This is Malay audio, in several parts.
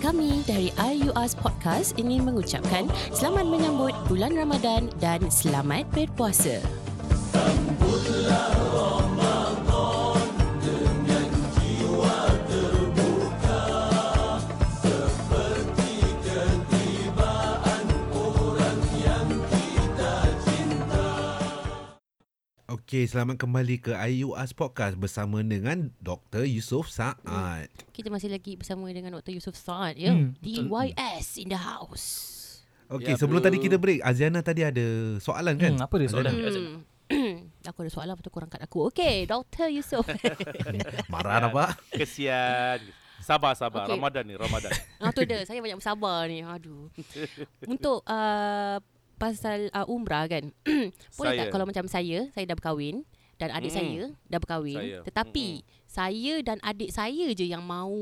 Kami dari RUAS Podcast ingin mengucapkan selamat menyambut bulan Ramadan dan selamat berpuasa. Okey, selamat kembali ke IUAS Podcast bersama dengan Dr. Yusof Saad. Kita masih lagi bersama dengan Dr. Yusof Saad ya. Hmm, DYS in the house. Okey, Ya, sebelum bro. tadi kita break, Aziana tadi ada soalan kan? Hmm, apa dia soalan? Hmm. aku ada soalan betul korang kat aku. Okey, Dr. Yusof. Marah apa? Kesian. Sabar, sabar. Okey. Ramadan ni, Ramadan. ah tu dia, saya banyak bersabar ni. Aduh. Untuk uh, pasal uh, umrah kan. Boleh tak Saya. kalau macam saya, saya dah berkahwin dan adik Hmm. saya dah berkahwin. Saya. Tetapi saya dan adik saya je yang mau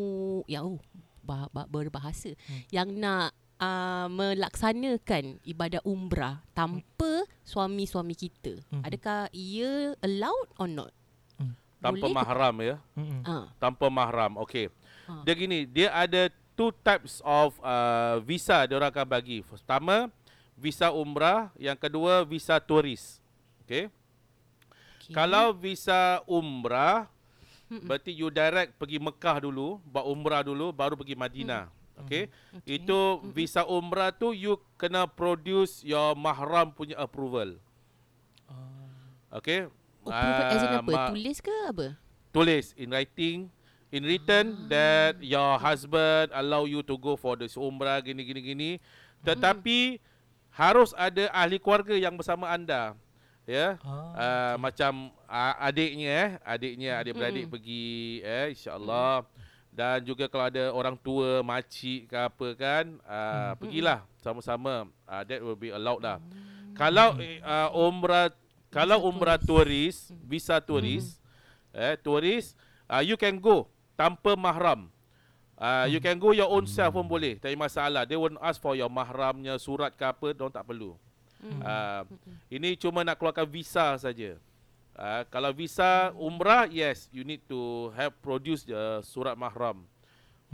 ya oh, bah, bah, berbahasa Hmm. yang nak uh, melaksanakan ibadah umrah tanpa suami-suami kita. Mhm. Adakah ia allowed or not? Tanpa Boleh ke? mahram ya. Hmm. Ah. Tanpa mahram. Okey. Ha. Dia gini, dia ada two types of uh, visa dia orang akan bagi. Pertama, visa umrah. Yang kedua, visa turis. Okey. Okay. Kalau visa umrah, Mm-mm. berarti you direct pergi Mekah dulu, buat umrah dulu, baru pergi Madinah. Okey. Okay. Itu visa umrah tu you kena produce your mahram punya approval. Okey. Approval as in Ah, apa? ma- Tulis ke apa? tulis in writing in written that your husband allow you to go for this umrah gini gini gini tetapi harus ada ahli keluarga yang bersama anda ya. Ah, uh, macam uh, adiknya eh. Adiknya adik-beradik Mm-mm. pergi eh insyaallah. Dan juga kalau ada orang tua makcik ke apa kan uh, pergilah sama-sama. Uh, that will be allowed lah. Kalau uh, umrah kalau umrah turis visa turis eh turis uh, you can go tanpa mahram Uh, you can go your own self pun boleh Tak ada masalah. They won't ask for your mahramnya Surat ke apa Diorang tak perlu. Hmm. uh, Ini cuma nak keluarkan visa saja. Uh, kalau visa umrah Yes You need to have produce the surat mahram.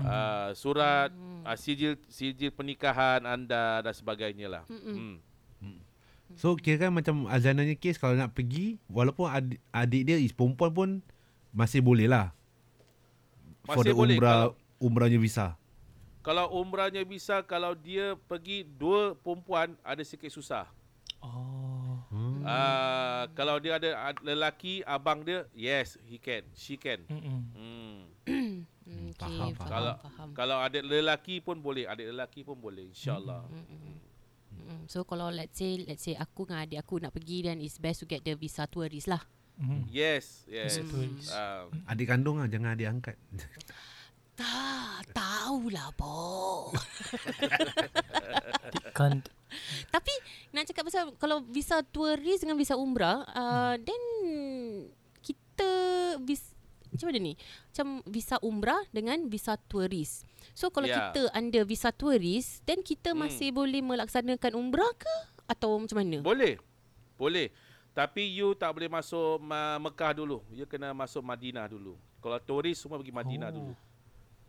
Uh, Surat uh, sijil sijil pernikahan anda Dan sebagainya lah. Hmm. So, kira kan macam Aziana punya kes kalau nak pergi, walaupun adik, adik dia is perempuan pun masih boleh lah. For Masih the boleh. umrah, umrahnya visa. Kalau umrahnya bisa Kalau dia pergi Dua perempuan Ada sikit susah Oh. Hmm. uh, Kalau dia ada ad- lelaki Abang dia Yes he can She can Hmm. hmm. Hmm, okay, Faham, faham, Kalau faham. kalau ada lelaki pun boleh, adik lelaki pun boleh insyaallah. Mm-mm. Mm, So kalau let's say let's say aku dengan adik aku nak pergi then it's best to get the visa tourist lah. Hmm. Yes, yes. Visa tourist. Uh, Adik kandung lah, jangan adik angkat. Tak, tahulah po. Kan Tapi nak cakap pasal kalau visa tourist dengan visa umrah, uh, then kita vis macam mana ni? Macam visa umrah dengan visa turis. So kalau Ya. kita under visa turis, then kita Hmm. masih boleh melaksanakan umrah ke atau macam mana? boleh. Boleh. Tapi you tak boleh masuk Ma- Mekah dulu. You kena masuk Madinah dulu. Kalau turis semua pergi Madinah Oh. dulu.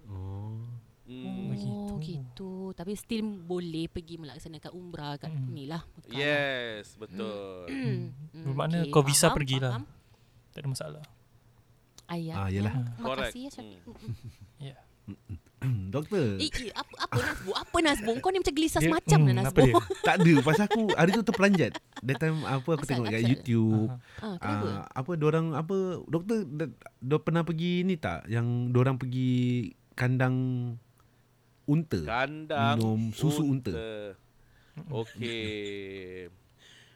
Oh. Hmm. Begitu. Oh gitu. Tapi still boleh pergi melaksanakan umrah kat Hmm. ni lah. Mekah. Yes, betul. Hmm, Bermakna okey, kau visa faham, pergilah. faham. tak ada masalah. Ayah. Ah, yelah. Terima Correct. kasih ya Syafiq. Ya. Doktor, Eh, eh, apa, apa Nasbu? Apa Nasbu? Kau ni macam gelisah Dia- semacam hmm, lah apa Nasbu. dia? tak ada. Pasal aku hari tu terperanjat. That time apa aku Asal, tengok kat asal. YouTube. ah, kenapa? Ah, apa orang apa doktor dah, pernah pergi ni tak yang orang pergi kandang unta Kandang minum susu unta. Okey.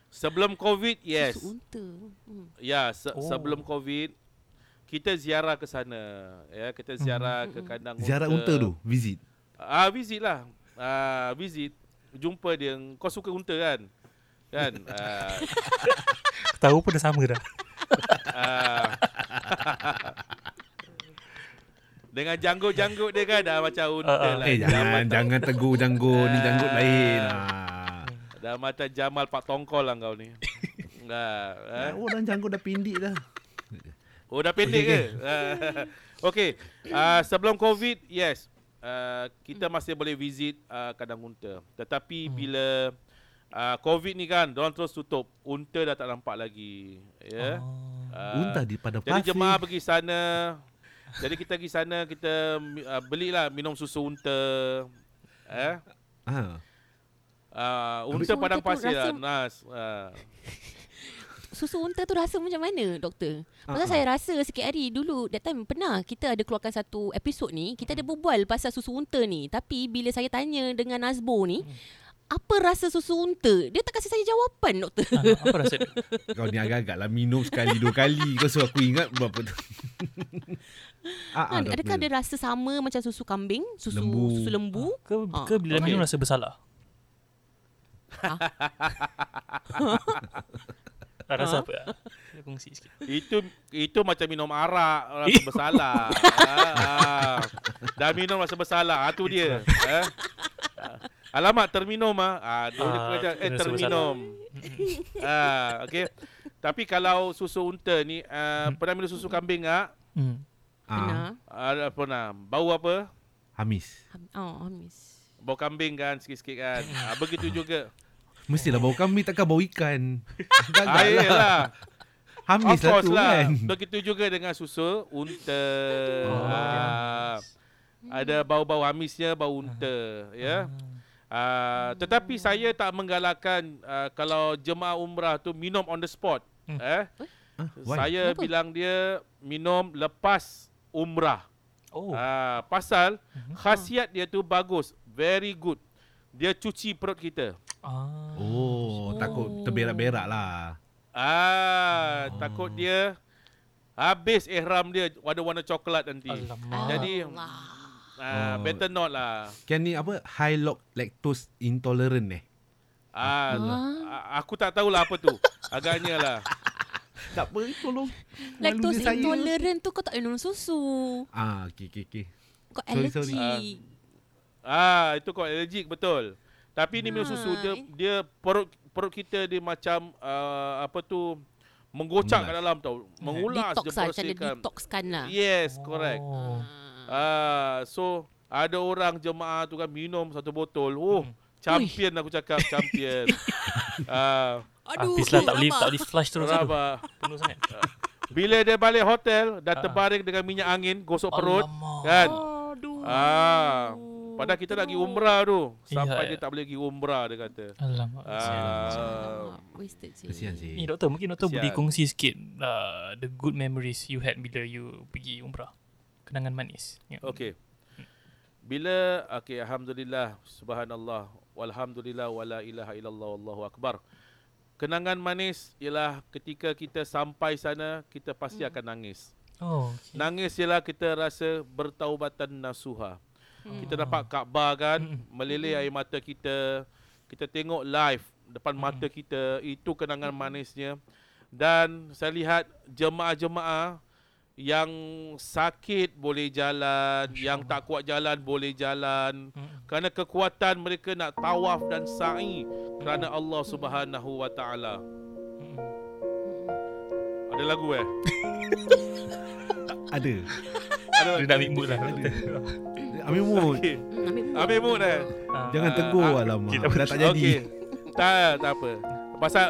Sebelum COVID, yes. Susu unta. Hmm. Ya, se- Oh. sebelum COVID kita ziarah ke sana. Ya, kita ziarah Hmm. ke kandang Ziarah unta tu visit. Ah, visit lah. Ah, visit. Jumpa dia. Kau suka unta kan? Kan? Ah, Tahu pun dah sama dah. ah. Dengan janggut-janggut dia kan dah macam unta Ah, ah. lah. Eh Dah jangan jangan tegur janggut ni janggut lain. Ah. Dah macam Jamal Pak Tongkol lah kau ni. Nah, eh? Orang janggut dah pindik dah. Oh dah pendek Okey, ke? Ah, Okey. Ah, sebelum COVID, yes. uh, kita masih boleh visit uh, kandang unta. Tetapi Hmm. bila uh, COVID ni kan, orang terus tutup. Unta dah tak nampak lagi. Ya. Oh. Uh, Unta di pada Jadi pasir. jemaah pergi sana. Jadi kita pergi sana kita uh, belilah minum susu unta. Eh? Ha. Uh, unta Susu padang unta pasir lah, rasa- Nas. Uh. Susu unta tu rasa macam mana doktor? Pasal Ah, saya rasa sikit hari dulu that time pernah kita ada keluarkan satu episod ni, kita ada berbual pasal susu unta ni. Tapi bila saya tanya dengan Nazbo ni, apa rasa susu unta? Dia tak kasih saya jawapan doktor. Ah, apa rasa dia? Kau ni agak-agak lah minum sekali dua kali. Kau suruh aku ingat berapa tu. ah, Kan, adakah ada rasa sama macam susu kambing, susu Lembu. susu lembu? Ke, Ah, ke bila minum rasa bersalah? Ah, rasa Ha? apa? Kita kongsi sikit. Itu itu macam minum arak rasa bersalah. ah, ah. Dah minum rasa bersalah. Ah tu dia. Eh? Ah. Alamak terminum ah. Ah, dia Ah, dia kata, eh terminum. ah, okey. Tapi kalau susu unta ni uh, pernah minum susu kambing ah? Hmm. Ah, Pernah. Ah, pernah. Bau apa? Hamis. Ham- Oh, hamis. Bau kambing kan sikit-sikit kan. Ah, begitu juga. Mestilah bau kambing takkan bau ikan. Agak Ah, lah. Hamis lah tu lah. kan. Begitu juga dengan susu unta. Oh, Ah, ada bau-bau amisnya bau unta, ya. Ah, tetapi saya tak menggalakkan ah, kalau jemaah umrah tu minum on the spot. Hmm. Eh, why? saya Kenapa? bilang dia minum lepas umrah. Oh. Ah, pasal Mhm. khasiat dia tu bagus, very good. Dia cuci perut kita. Ah. Oh, takut terberak-berak lah. Ah, Oh. takut dia habis ihram dia warna-warna coklat nanti. Alamak. Jadi- Allah. Ah, Oh. better not lah. Kan ni apa? High lock lactose intolerant eh. Ah, Ah. aku tak tahulah apa tu. Agaknya lah. Tak apa, tolong. Lactose saya. intolerant tu kau tak boleh minum susu. Ah, okey okey okey. Kau Sorry, alergi. sorry. Ah, itu kau allergic betul. Tapi ni minum susu dia dia perut perut kita dia macam uh, apa tu menggocak kat dalam tau. Mengulas detox dia lah, macam dia detoxkan lah. Yes, correct. Oh. Ah, so ada orang jemaah tu kan minum satu botol. Oh, Hmm. champion aku cakap, champion. ah, Habis lah tak boleh tak boleh flush terus tu. rabak. Penuh sangat. Bila dia balik hotel, dah Ah. terbaring dengan minyak angin, gosok perut, Alamak. kan? Aduh. Ah, Padahal kita nak pergi umrah tu. Sampai Ya, dia ya. tak boleh pergi umrah dia kata. Alamak. kesian. Ah, Wasted je. Kesian Ni sih. doktor, mungkin doktor boleh kongsi sikit uh, the good memories you had bila you pergi umrah. Kenangan manis. Ya. Okey. Bila okey alhamdulillah subhanallah walhamdulillah wala ilaha illallah wallahu akbar. Kenangan manis ialah ketika kita sampai sana kita pasti Hmm. akan nangis. Oh, okay. Nangis ialah kita rasa bertaubatan nasuha. Hmm. Kita dapat Kaabah kan, Hmm. meleleh air mata kita. Kita tengok live depan Hmm. mata kita. Itu kenangan manisnya. Dan saya lihat jemaah-jemaah yang sakit boleh jalan, yang tak kuat jalan boleh jalan. Hmm. Kerana kekuatan mereka nak tawaf dan sa'i kerana Allah Subhanahu wa taala. Hmm. Ada lagu eh? Ada. Ada. Dia nak ambil mood lah. Ada. Ambil mood. Hmm, ambil mood. Eh. Ah. Jangan Ah, tegur ah, alamak. kita- Dah tak jadi. Okey. Tak, tak apa. Pasal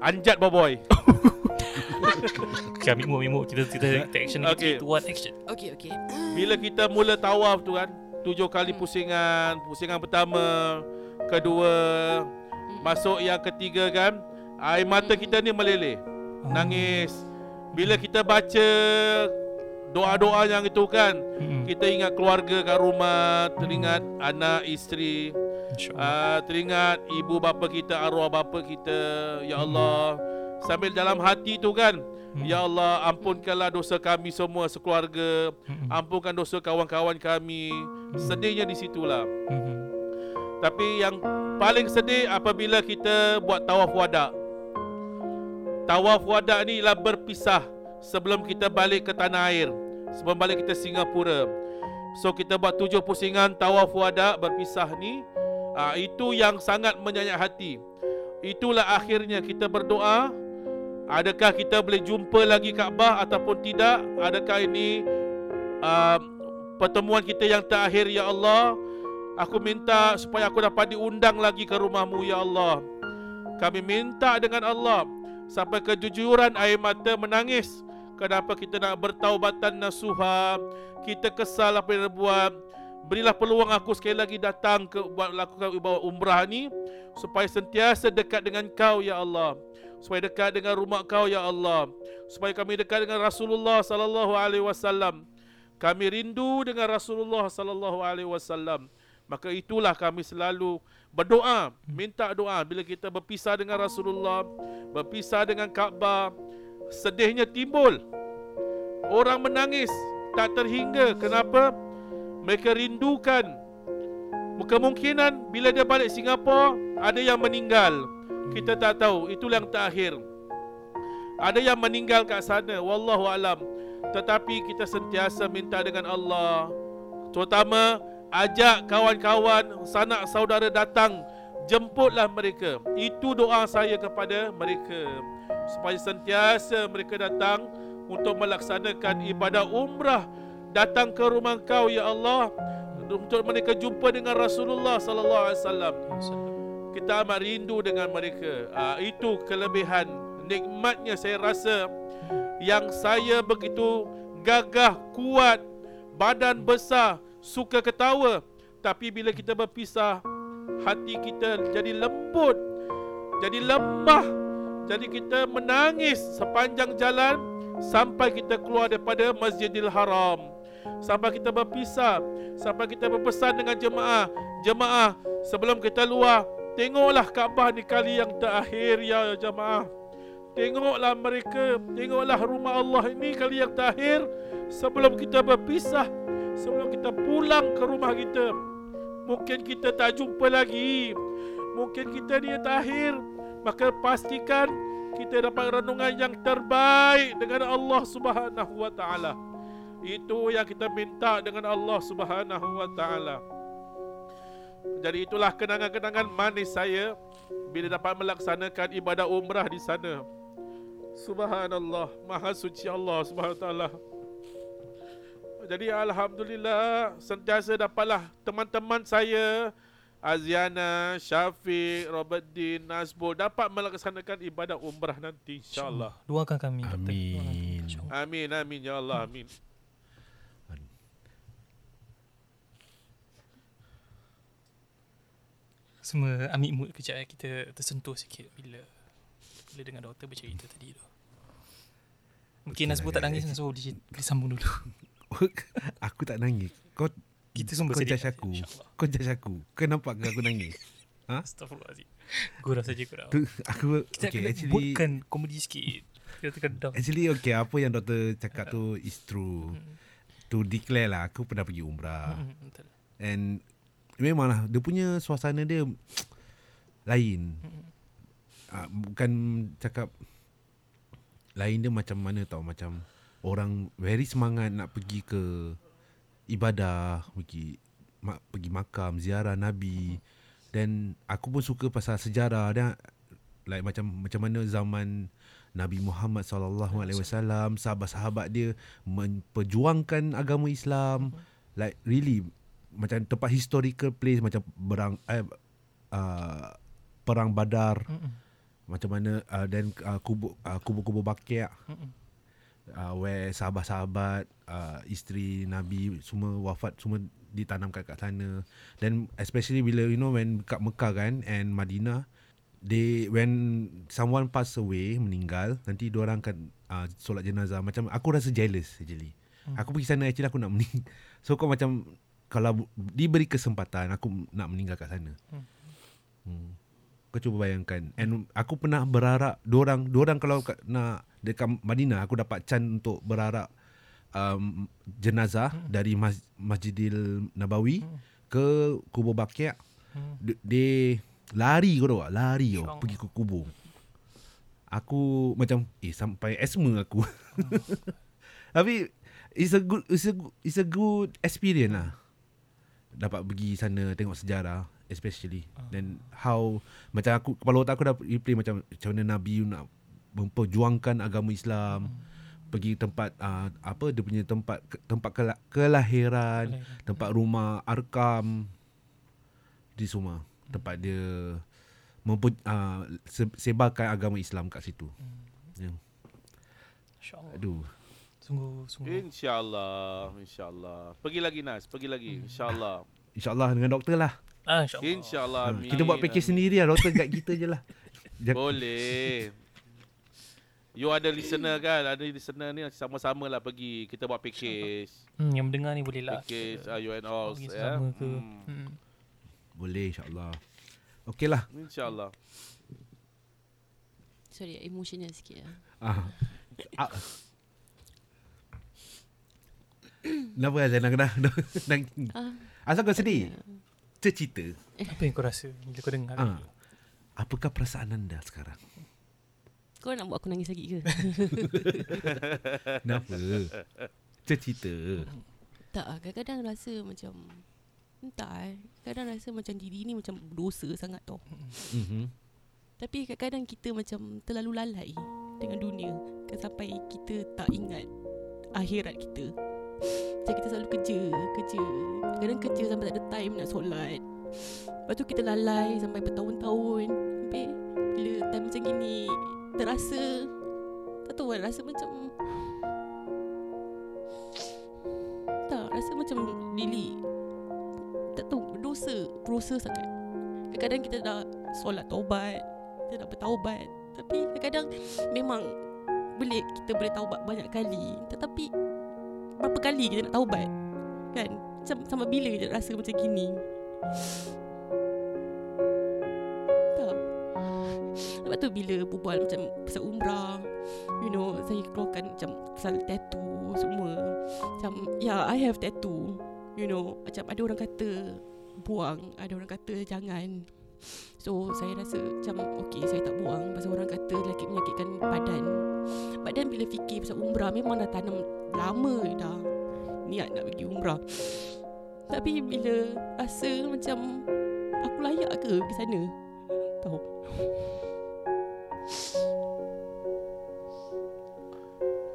anjat boboy. Okay, ambil mood. Kita, kita take action. Okay. Okay. Kita what action. Okey, okey. Bila kita mula tawaf tu kan, tujuh kali pusingan, pusingan pertama, kedua, masuk yang ketiga kan, air mata kita ni meleleh. Nangis. Bila kita baca doa-doa yang itu kan, Hmm. kita ingat keluarga kat rumah, teringat anak, isteri, uh, teringat ibu bapa kita, arwah bapa kita, ya Allah. Sambil dalam hati tu kan, Hmm. ya Allah ampunkanlah dosa kami semua sekeluarga, Hmm. ampunkan dosa kawan-kawan kami. Sedihnya di situlah. Hmm. Tapi yang paling sedih apabila kita buat tawaf wada. Tawaf wada ni ialah berpisah sebelum kita balik ke tanah air. Sebelum balik kita Singapura. So kita buat tujuh pusingan tawaf wada berpisah ni. Ah, itu yang sangat menyayat hati. Itulah akhirnya kita berdoa. Adakah kita boleh jumpa lagi Kaabah ataupun tidak? Adakah ini uh, pertemuan kita yang terakhir ya Allah. Aku minta supaya aku dapat diundang lagi ke rumahmu ya Allah. Kami minta dengan Allah sampai kejujuran air mata menangis. Kenapa kita nak bertaubatan nasuha? Kita kesal apa yang buat. Berilah peluang aku sekali lagi datang ke buat lakukan ibadah umrah ni supaya sentiasa dekat dengan kau ya Allah. Supaya dekat dengan rumah kau ya Allah. Supaya kami dekat dengan Rasulullah sallallahu alaihi wasallam. Kami rindu dengan Rasulullah sallallahu alaihi wasallam. Maka itulah kami selalu berdoa, minta doa bila kita berpisah dengan Rasulullah, berpisah dengan Kaabah, sedihnya timbul. Orang menangis tak terhingga. Kenapa? Mereka rindukan Kemungkinan bila dia balik Singapura Ada yang meninggal Kita tak tahu. Itulah yang terakhir. Ada yang meninggal kat sana. Wallahu alam. Tetapi kita sentiasa minta dengan Allah. Terutama Ajak kawan-kawan Sanak saudara datang. Jemputlah mereka. Itu doa saya kepada mereka. Supaya sentiasa mereka datang Untuk melaksanakan ibadah umrah. Datang ke rumah kau ya Allah. Untuk mereka jumpa dengan Rasulullah sallallahu alaihi wasallam. Kita amat rindu dengan mereka. Uh, itu kelebihan nikmatnya saya rasa yang saya begitu gagah, kuat, badan besar, suka ketawa. Tapi bila kita berpisah, hati kita jadi lembut, jadi lemah. Jadi kita menangis sepanjang jalan sampai kita keluar daripada Masjidil Haram sampai kita berpisah, sampai kita berpesan dengan jemaah, jemaah sebelum kita luar, tengoklah Kaabah di kali yang terakhir ya jemaah. Tengoklah mereka, tengoklah rumah Allah ini kali yang terakhir sebelum kita berpisah, sebelum kita pulang ke rumah kita. Mungkin kita tak jumpa lagi. Mungkin kita ni terakhir. Maka pastikan kita dapat renungan yang terbaik dengan Allah Subhanahu wa taala. Itu yang kita minta dengan Allah Subhanahu wa taala. Jadi itulah kenangan-kenangan manis saya bila dapat melaksanakan ibadah umrah di sana. Subhanallah, Maha suci Allah Subhanahu wa taala. Jadi alhamdulillah sentiasa dapatlah teman-teman saya Aziana, Syafiq, Robert Din, Nasbul dapat melaksanakan ibadah umrah nanti insya-Allah. Doakan kami. Amin. Amin amin ya Allah amin. Semua ambil mood kejap eh. Kita tersentuh sikit bila bila dengan doktor bercerita tadi tu. Mungkin okay, Nasbu tak nangis So dia, dia sambung dulu. Aku tak nangis. Kau Kita semua Kau judge aku. Kau judge aku. Kau nampak ke aku nangis? Ha? Astaghfirullahaladzim. Gurau saja gurau tu, Aku Kita okay, kena actually, buatkan komedi sikit. Kita tekan down Actually okay Apa yang doktor cakap tu Is true. To declare lah Aku pernah pergi umrah. Betul. And Memanglah Dia punya suasana dia Lain. Uh, Bukan cakap lain dia macam mana tau macam orang very semangat nak pergi ke ibadah pergi mak, pergi makam ziarah nabi. Dan aku pun suka pasal sejarah. Dia like macam macam mana zaman Nabi Muhammad sallallahu alaihi wasallam sahabat-sahabat dia memperjuangkan agama Islam. Like really macam tempat historical place macam berang eh, uh, perang badar. Mm macam mana dan uh, uh, kubur uh, kubur-kubur bakia uh, where sahabat-sahabat uh, isteri nabi semua wafat semua ditanamkan kat sana. Dan especially bila you know when kat Mekah kan and Madinah they when someone pass away meninggal nanti dua orang akan uh, solat jenazah. Macam aku rasa jealous actually. Hmm. aku pergi sana actually aku nak meninggal so kau macam kalau diberi kesempatan aku nak meninggal kat sana hmm. Hmm. Kau cuba bayangkan And aku pernah berharap Dua orang kalau nak Dekat Madinah Aku dapat can untuk berharap um, Jenazah hmm. Dari Mas, Masjidil Nabawi hmm. Ke kubur Bakia hmm. Dia Lari kau tahu Lari kau Pergi ke kubur Aku Macam Eh sampai asthma aku hmm. Tapi It's a good It's a good, it's a good experience lah Dapat pergi sana Tengok sejarah especially then how macam aku kepala otak aku dah replay macam macam mana nabi nak memperjuangkan agama Islam pergi tempat uh, apa dia punya tempat tempat kela- kelahiran, Kelahiran. tempat rumah arkam di semua tempat dia mempu, uh, se- sebarkan agama Islam kat situ. Ya. InsyaAllah. Aduh. Sungguh, sungguh. InsyaAllah. InsyaAllah. Pergi lagi Nas. Pergi lagi. InsyaAllah. InsyaAllah dengan doktor lah. Ah, InsyaAllah. InsyaAllah. Ha, amin. kita buat package sendiri lah doktor kat kita je lah. Boleh. You ada listener kan? Ada listener ni sama-sama lah pergi. Kita buat package. Hmm, yang mendengar ni boleh lah. Package uh, you and all. Pergi Ya. sama ke. Hmm. Hmm. Boleh insyaAllah. Okey lah. InsyaAllah. Sorry, emotional sikit lah. Ah. ah. Kenapa Azan nak kena? Nang- Ah, Asal kau sedih? Cerita. Apa yang kau rasa bila kau dengar? Ah. Apakah perasaan anda sekarang? kau nak buat aku nangis lagi ke? Kenapa? Cerita. tak ah, kadang-kadang rasa macam Entah eh Kadang rasa macam diri ni macam berdosa sangat tau Mhm. Tapi kadang-kadang kita macam terlalu lalai Dengan dunia kan Sampai kita tak ingat Akhirat kita Macam kita selalu kerja Kerja. Kadang kerja sampai tak ada time nak solat. Lepas tu kita lalai sampai bertahun-tahun. Sampai bila time macam gini Terasa Tak tahu kan rasa macam Tak rasa macam really Tak tahu berdosa Berdosa sangat. Kadang-kadang kita dah solat taubat Kita dah bertaubat. Tapi kadang-kadang memang boleh kita boleh taubat banyak kali. Tetapi berapa kali kita nak taubat? Kan? Macam sampai bila kita rasa macam gini. Tak. Lepas tu bila berbual macam pasal umrah You know Saya keluarkan macam pasal tattoo semua. Macam Yeah I have tattoo. You know Macam ada orang kata Buang Ada orang kata jangan. So saya rasa macam Okay saya tak buang. Pasal orang kata Lagi menyakitkan badan Badan bila fikir pasal umrah Memang dah tanam Lama dah. Niat nak pergi umrah Tapi bila Rasa macam Aku layak ke pergi sana? Tahu.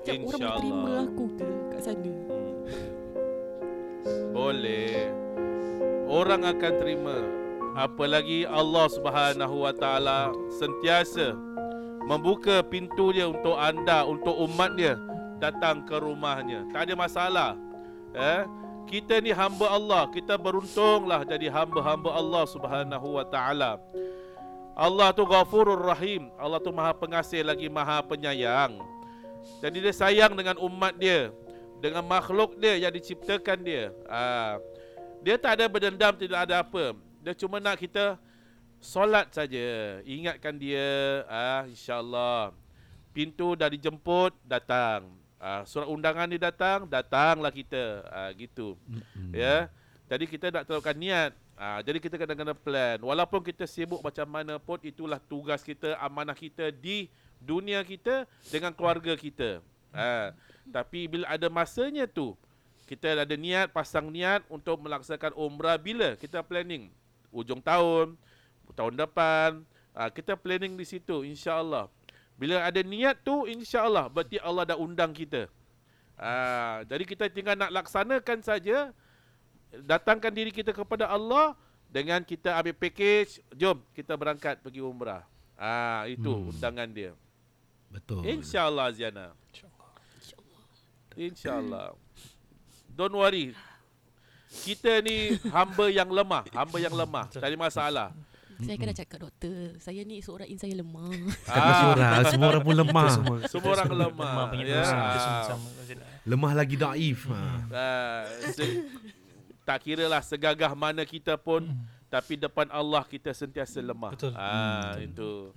Macam orang boleh terima aku ke Kat sana? Boleh. Orang akan terima. Apalagi Allah Subhanahu Wa Taala sentiasa membuka pintu dia untuk anda, untuk umat dia datang ke rumahnya. Tak ada masalah. Eh? Kita ni hamba Allah. Kita beruntunglah jadi hamba-hamba Allah Subhanahu Wa Taala. Allah tu Ghafurur Rahim. Allah tu Maha Pengasih lagi Maha Penyayang. Jadi dia sayang dengan umat dia dengan makhluk dia yang diciptakan dia. Ah, dia tak ada berdendam, tidak ada apa. Dia cuma nak kita solat saja. Ingatkan dia, ah, insyaAllah. Pintu dah dijemput, datang. Ah, surat undangan dia datang, datanglah kita. Ah, gitu. Mhm. Ya. Jadi kita nak terapkan niat. Ah, jadi kita kena kena plan. Walaupun kita sibuk macam mana pun itulah tugas kita, amanah kita di dunia kita dengan keluarga kita. Ah, tapi bila ada masanya tu, kita ada niat, pasang niat untuk melaksanakan umrah bila kita planning ujung tahun, tahun depan, ah, kita planning di situ insya-Allah. Bila ada niat tu insya-Allah berarti Allah dah undang kita. Ah, jadi kita tinggal nak laksanakan saja datangkan diri kita kepada Allah dengan kita ambil package, jom kita berangkat pergi umrah. Ah, itu Hmm. undangan dia. Betul. InsyaAllah Ziana. InsyaAllah. Don't worry. Kita ni hamba yang lemah. Hamba yang lemah. Tak ada masalah. Saya kena cakap doktor Saya ni seorang insan yang lemah Tak ada seorang, semua orang pun lemah. Semua, Semua orang lemah. Lemah punya Ya. dosa. Kita semua sama. Zainal. Lemah lagi daif. Ha. Ah, se- tak kira lah segagah mana kita pun. Tapi depan Allah kita sentiasa lemah. Betul. Ah, itu.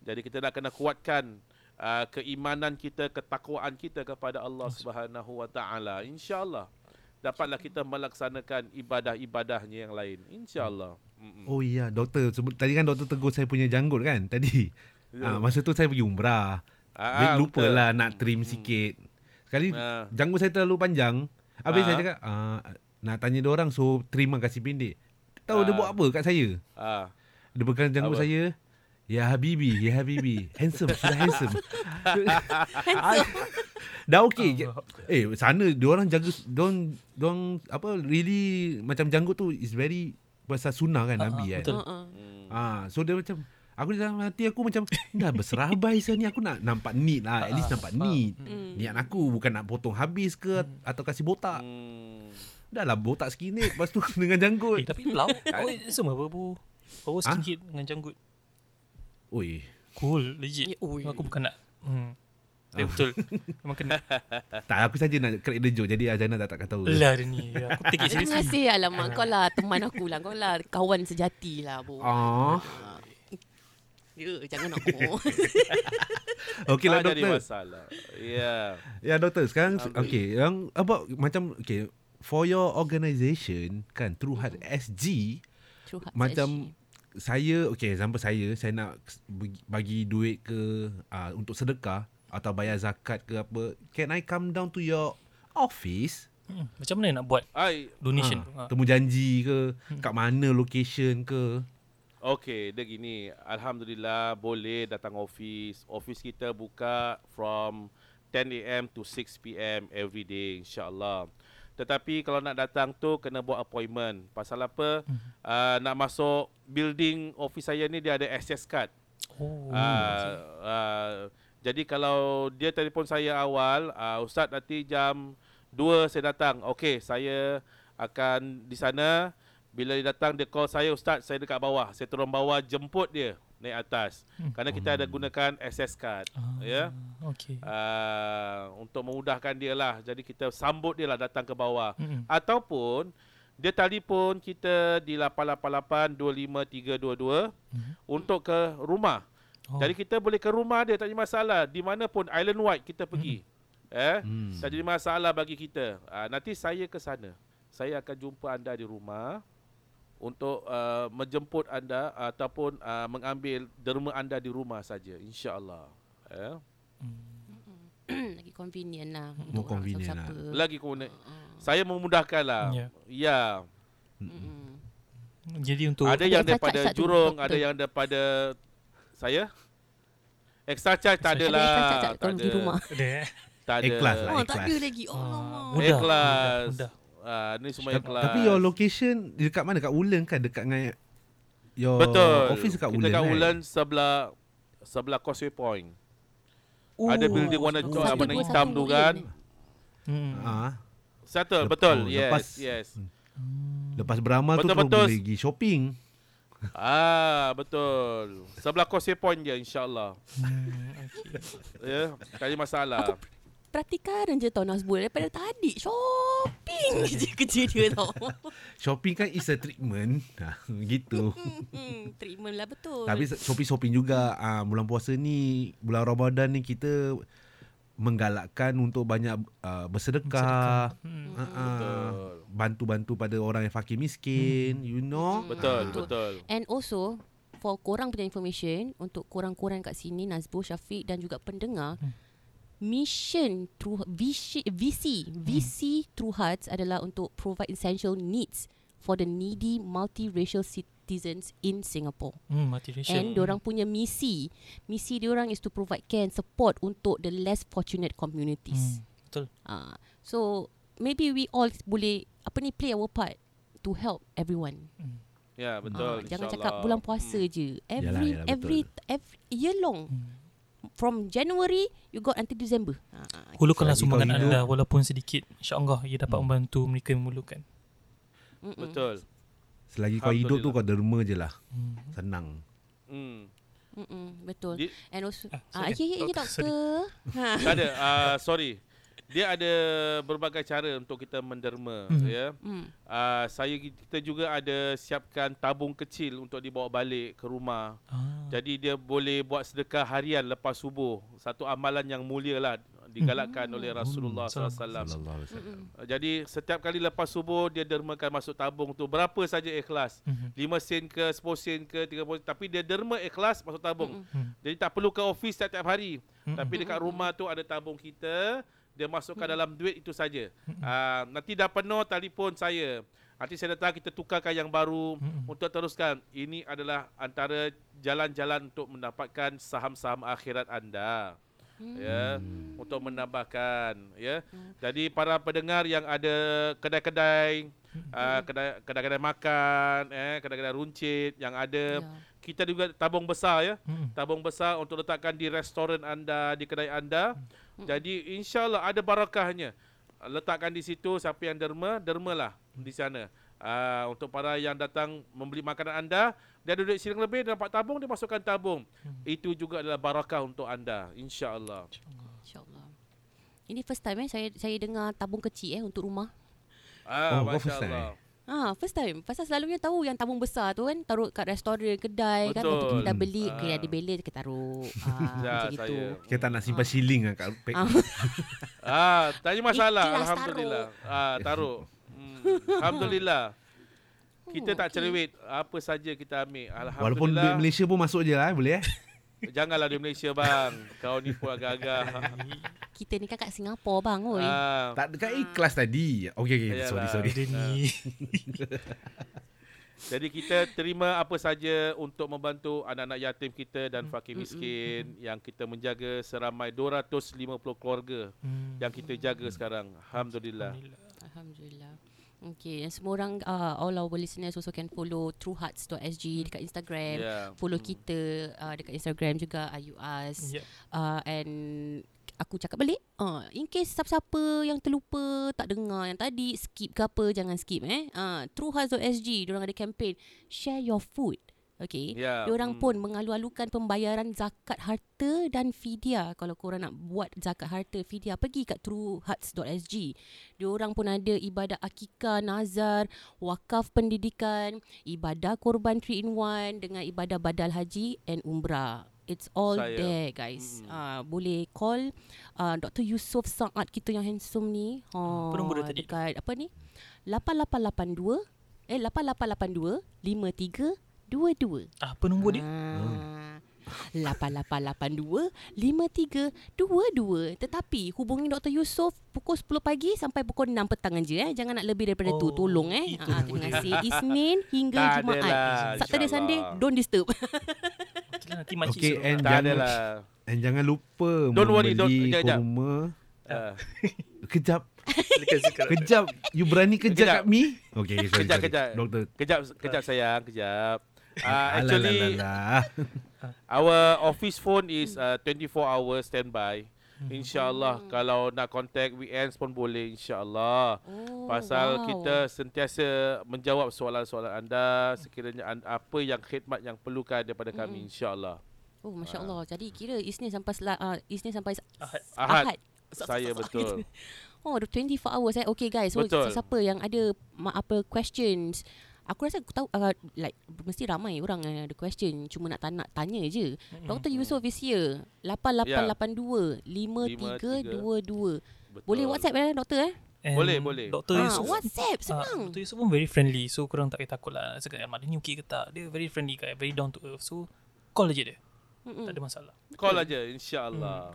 Jadi kita nak kena kuatkan uh, keimanan kita, ketakwaan kita kepada Allah Subhanahu Wa Taala. Insya-Allah dapatlah kita melaksanakan ibadah-ibadahnya yang lain. Insya-Allah. Oh iya, doktor. Sebut, tadi kan doktor tegur saya punya janggut kan? Tadi. Ya. Ha, masa tu saya pergi umrah. Ah, Ah, lupa lah nak trim sikit. Sekali Ah. janggut saya terlalu panjang. Habis Ah. saya cakap, ah, nak tanya dia orang so terima kasih pendek. Tahu dia Ah. buat apa kat saya? Ah. Dia pegang janggut Apa? saya. Ya Habibi, ya Habibi. Handsome, sudah handsome. handsome. Dah okey. Eh, sana dia orang jaga dia orang apa really macam janggut tu is very pasal sunnah kan Ah, Nabi ah, kan. betul. Ah, so dia macam aku dalam hati aku macam dah berserabai saya ni aku nak nampak neat lah. At least nampak neat. Mm. Niat aku bukan nak potong habis ke atau kasih botak. Hmm. Dah lah botak sikit lepas tu dengan janggut. Eh, tapi lau, oh, semua apa bu? Power skin head dengan janggut. Oi. Cool, legit. Ui. Aku bukan nak. Hmm. Eh, betul. Memang kena. Tak aku saja nak crack the joke jadi Azana tak tak tahu. Lah dia ni. Aku take it Terima seriously. kasih alamak kau lah teman aku lah. Kau lah kawan sejati lah bu. Ah. Ya, jangan nak oh. Okey lah doktor. masalah. Ya. Ya doktor sekarang Alhamdulillah. okey yang about macam okey for your organisation kan True Heart SG True heart macam saya okey example saya saya nak bagi, duit ke uh, untuk sedekah atau bayar zakat ke apa can I come down to your office Hmm. Macam mana nak buat Ai, donation ha? Ha. temu janji ke kat mana location ke Okey, dia gini. Alhamdulillah boleh datang office. Office kita buka from 10 am to 6 pm every day insyaAllah. Tetapi kalau nak datang tu kena buat appointment. Pasal apa? Uh, nak masuk building office saya ni dia ada access card. Oh. Uh, uh, jadi kalau dia telefon saya awal, uh, Ustaz nanti jam 2 saya datang. Okey, saya akan di sana. Bila dia datang dia call saya, Ustaz saya dekat bawah. Saya turun bawah jemput dia naik atas. Kerana kita ada gunakan access card. Ah, Ya. Okay. Uh, untuk memudahkan dia lah. Jadi kita sambut dia lah datang ke bawah. Mm-mm. Ataupun dia telefon kita di 888-25322 Mhm. untuk ke rumah. Oh. Jadi kita boleh ke rumah dia tak ada masalah. Di mana pun island wide kita pergi. Eh? Hmm. Tak jadi masalah bagi kita. Uh, nanti saya ke sana. Saya akan jumpa anda di rumah untuk uh, menjemput anda ataupun uh, mengambil derma anda di rumah saja insya-Allah. Eh? lagi convenient lah. More untuk orang convenient lah. Lagi kemudian saya memudahkanlah. Ya. Ya. Mm-mm. Jadi untuk Ada Ada yang daripada tak Jurong, ada yang daripada saya. Extra charge tak ada Ada lah. Tak kalau di ada. rumah. ada? Tak ada. Ikhlas lah. Oh, tak ikhlas. ada lagi. Oh, Ah, lama. mudah. Ikhlas. Mudah. Ah, ni semua Ta- ikhlas. Tapi your location dekat mana? Kat Woodland kan? Dekat dengan your Betul. office dekat Kita Woodland kat kan? Woodland sebelah sebelah Causeway Point. Ada building warna tu dua, warna hitam tu kan. Woodland. Hmm. Ah, Settle, Lep- betul. oh, Yes, lepas- yes. lepas beramal tu Betul, terus betul. boleh pergi shopping. Ah, betul. Sebelah Causeway Point je insya-Allah. Hmm, okay. Ya, tak ada masalah. Perhatikan je tau Nazbul Daripada tadi Shopping je kerja dia tau Shopping kan is a treatment. Ha, gitu. hmm, Treatment lah betul Tapi shopping-shopping juga ah, bulan puasa ni, bulan Ramadan ni kita menggalakkan untuk banyak uh, bersedekah, Hmm. ah, ah, Betul. bantu-bantu pada orang yang fakir miskin, you know. Betul, Ah. betul. And also For korang punya information Untuk korang-korang kat sini Nazbul, Syafiq dan juga pendengar Hmm. Mission True VC, VC, VC True Hearts adalah untuk provide essential needs for the needy multiracial citizens in Singapore. Hmm, multiracial. And diorang punya misi, misi diorang is to provide care and support untuk the less fortunate communities. Hmm, betul. Ah, so maybe we all boleh apa ni play our part to help everyone. Hmm. Ya, Ah, betul. jangan insyaAllah. cakap bulan puasa Hmm. je. Yalah, Every yalah, every betul. every year long. Hmm. From January you got until December. Ah, Hulurkanlah sumbangan anda walaupun sedikit. InsyaAllah ia dapat Hmm. membantu mereka yang memerlukan. mm-mm. Betul. Selagi kau hidup tu kau derma je lah. Hmm. Senang. Hmm. Mm-mm, betul. Di- And also Ah, ah, ya ya ya doktor. Ha. Tak ada. Uh, sorry. Dia ada berbagai cara untuk kita menderma. Mhm. Ya. Hmm. Uh, saya kita juga ada siapkan tabung kecil untuk dibawa balik ke rumah. Ah. Jadi dia boleh buat sedekah harian lepas subuh. Satu amalan yang mulia lah digalakkan Hmm. oleh Rasulullah Hmm. SAW. Sallallahu alaihi wasallam. Mm-mm. Uh, Jadi setiap kali lepas subuh dia dermakan masuk tabung tu berapa saja ikhlas. Mhm. 5 sen ke 10 sen ke 30 sen tapi dia derma ikhlas masuk tabung. Hmm. Jadi tak perlu ke office setiap hari. Mm-mm. Tapi dekat rumah tu ada tabung kita, dia masukkan dalam duit itu saja. Mm-mm. Uh, nanti dah penuh telefon saya. Nanti saya datang kita tukarkan yang baru Mm-mm. untuk teruskan. Ini adalah antara jalan-jalan untuk mendapatkan saham-saham akhirat anda. Hmm. Ya, untuk menambahkan ya. Jadi para pendengar yang ada kedai-kedai uh, kedai kedai-kedai makan eh kedai-kedai runcit yang ada Ya. kita juga tabung besar ya. Mm-mm. Tabung besar untuk letakkan di restoran anda, di kedai anda. Jadi insya-Allah ada barakahnya. Letakkan di situ siapa yang derma, dermalah di sana. Uh, untuk para yang datang membeli makanan anda, dia duit siling lebih, dia dapat tabung, dia masukkan tabung. Itu juga adalah barakah untuk anda, insya-Allah. InsyaAllah. Ini first time eh saya saya dengar tabung kecil eh untuk rumah. Ah, Oh, kau first masya-Allah. Ah, first time. Pasal selalunya tahu yang tabung besar tu kan taruh kat restoran, kedai kan Betul. untuk kita beli, Ah. okay, ada balance kita taruh ah, Ya, macam gitu. saya. Kita tak nak simpan shilling lah kat beg. Ah. Ah, tanya masalah. Ikhlas Alhamdulillah. Ah, taruh. Hmm, Alhamdulillah. Kita Oh, tak okey. cerewet. Apa saja kita ambil. Walaupun Alhamdulillah. duit Malaysia pun masuk je lah, boleh eh? Janganlah di Malaysia bang. Kau ni pun agak-agak. Kita ni kan kat Singapura bang, oi. ah, Tak dekat ikhlas tadi. Okey, okey. Yalah. Sorry, sorry. Dia ni. jadi kita terima apa saja untuk membantu anak-anak yatim kita dan fakir Mm, mm, miskin yang kita menjaga seramai 250 keluarga Hmm. yang kita jaga sekarang. Alhamdulillah. Alhamdulillah. Alhamdulillah. Okay, dan semua orang, uh, all our listeners also can follow truehearts.sg dekat Instagram. Yeah. Follow kita uh, dekat Instagram juga, Ayu As. Yeah. Uh, and aku cakap balik, uh, in case siapa-siapa yang terlupa, tak dengar yang tadi, skip ke apa, jangan skip eh. Uh, truehearts.sg, diorang ada campaign, share your food. Okay. Ya, Diorang hmm. pun mengalu-alukan pembayaran zakat harta dan fidyah. Kalau korang nak buat zakat harta fidyah, pergi kat truehearts.sg. Diorang pun ada ibadah akikah, nazar, wakaf pendidikan, ibadah korban 3 in 1 dengan ibadah badal haji and umrah. It's all Saya. there guys. Mm. Uh, boleh call uh, Dr. Yusof Saad kita yang handsome ni. Uh, Apa dia tadi? Dekat apa ni? 8882 eh 8882 53 22. Apa nombor dia? Ah. 8882 5322 Tetapi hubungi Dr. Yusof pukul 10 pagi sampai pukul 6 petang aja eh. Jangan nak lebih daripada tu. Oh, Tolong eh. Ah, nombor terima kasih. Isnin hingga Tak Jumaat. adalah, Saturday Sunday don't disturb. Okay lah, nanti makcik Okey, suruh. and Tak jangan, adalah. and jangan lupa Don't worry, don't- membeli kejap, kejap. kurma. Ah. Kejap, kejap. You berani kejap Kejap. kat me? Okey, okay, sorry, Kejap, sorry. kejap. Doktor. Kejap, kejap sayang, kejap. Uh, actually, our office phone is uh, 24 hours standby. Hmm. InsyaAllah kalau nak contact weekends pun boleh insyaAllah. Oh, Pasal wow. kita sentiasa menjawab soalan-soalan anda sekiranya anda, apa yang khidmat yang perlukan daripada kami Mm-mm. insyaAllah. Oh, Masya Allah. Jadi kira Isnin sampai uh, Isnin sampai Ahad. Ahad. Sa- Saya sa- sa- betul. Oh, ada 24 hours eh. Okay guys. So Betul. siapa yang ada ma- apa questions Aku rasa aku tahu uh, like mesti ramai orang yang ada question cuma nak tanya tanya je. Mm-mm. Dr. Yusof is here. 8882 5322. Betul. Boleh WhatsApp eh doktor eh? And Boleh, boleh. Dr. Ah, Yusuf WhatsApp Ah, senang. Dr. Yusuf pun very friendly So korang tak payah takut lah Cakap yang dia ni okey ke tak Dia very friendly guy Very down to earth So call aja dia Mm-mm. Tak ada masalah Call aja insyaAllah.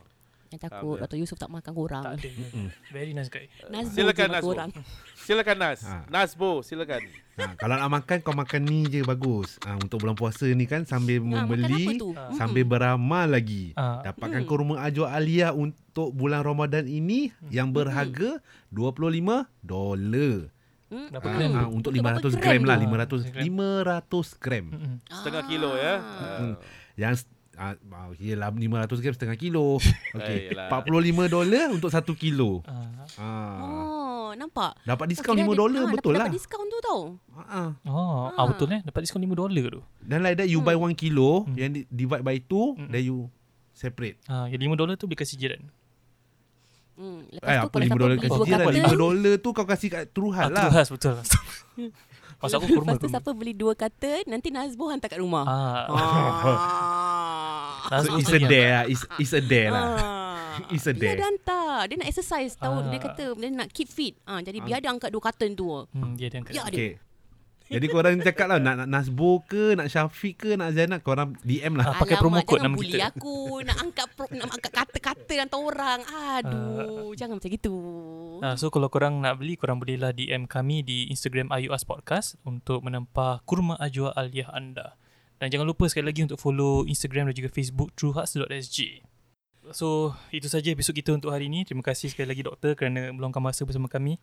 Yang takut Alhamdulillah. Dr. Yusuf tak makan korang. Tak ada Very nice guy Nazbo Silakan, Nazbo. korang. Silakan Nas. Ah. Nasbo, silakan. Ha, kalau nak makan kau makan ni je bagus. Ha, untuk bulan puasa ni kan sambil apa membeli. Mm. sambil beramal lagi. Ah. Dapatkan Hmm. kurma Ajo Alia untuk bulan Ramadan ini yang berharga 25 dolar. Mm. Berapa Ah, gram ah, tu? untuk Untuk berapa 500 gram gram lah, tu? 500 Ah, 500 gram. Mm-mm. Setengah Ah. kilo ya. Hmm. Yang ah, ah, yelah 500 gram setengah kilo. Okey. yelah. 45 dolar untuk 1 kilo. Ah. Ah. Oh, nampak? Dapat diskaun kira 5 dia- dolar ah, betul dapat, lah. Dapat diskaun tu tau. Ah, ah. Oh, ah. Ah. betul eh Dapat diskaun 5 dolar tu Dan like that you buy 1 kilo Hmm. yang di- divide by 2 Hmm. then you separate. ah, Yang 5 dolar tu beli kasih jiran Hmm. Lepas Eh tu apa kalau 5 siapa dolar dua jiran 5 dolar tu kau kasih kat Turuhan Ah, lah. tu khas betul Masa aku kurma Lepas tu tu siapa beli dua kata, nanti Nazbo hantar kat rumah. Ah. Ah. So it's a dare lah. It's, it's a dare lah. Ah. It's a Dia dare. dah hantar. Dia nak exercise. Tahu Ah. dia kata dia nak keep fit. Ah, jadi Ah. biar dia angkat dua carton tu. Hmm, dia angkat. Ya, dia. Okay. Jadi korang cakap lah nak, nak Nasbo ke, nak Syafiq ke, nak Zainab, korang DM lah. Ah, pakai promo code jangan nama bully kita. aku. Nak angkat pro, nak angkat kata-kata dan orang. Ah. Aduh, jangan macam gitu. Uh, so kalau korang nak beli Korang bolehlah DM kami Di Instagram IUS Podcast Untuk menempah Kurma Ajwa Aliyah anda Dan jangan lupa sekali lagi Untuk follow Instagram dan juga Facebook truehearts.sg So itu saja episod kita untuk hari ini Terima kasih sekali lagi doktor Kerana meluangkan masa bersama kami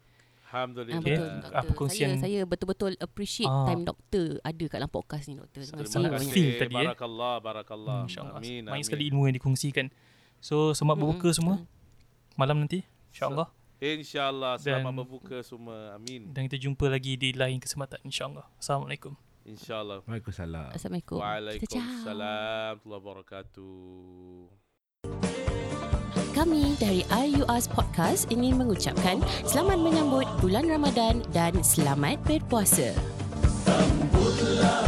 Ah, Alhamdulillah. Okay. betul, doktor. Apa kongsian- Saya, saya betul-betul appreciate Ah. time doktor ada kat dalam podcast ni, doktor. Terima Terima kasih Sangat banyak. feel tadi, eh. Barakallah, barakallah. InsyaAllah Amin, Banyak amin. sekali ilmu yang dikongsikan So selamat berbuka Mm-mm. semua Malam nanti InsyaAllah InsyaAllah selamat Dan- berbuka semua. Amin. Dan kita jumpa lagi di lain kesempatan InsyaAllah Assalamualaikum InsyaAllah. Waalaikumsalam. Assalamualaikum. Waalaikumsalam warahmatullahi wabarakatuh. Kami dari IUS Podcast ingin mengucapkan selamat menyambut bulan Ramadan dan selamat berpuasa. Sambutlah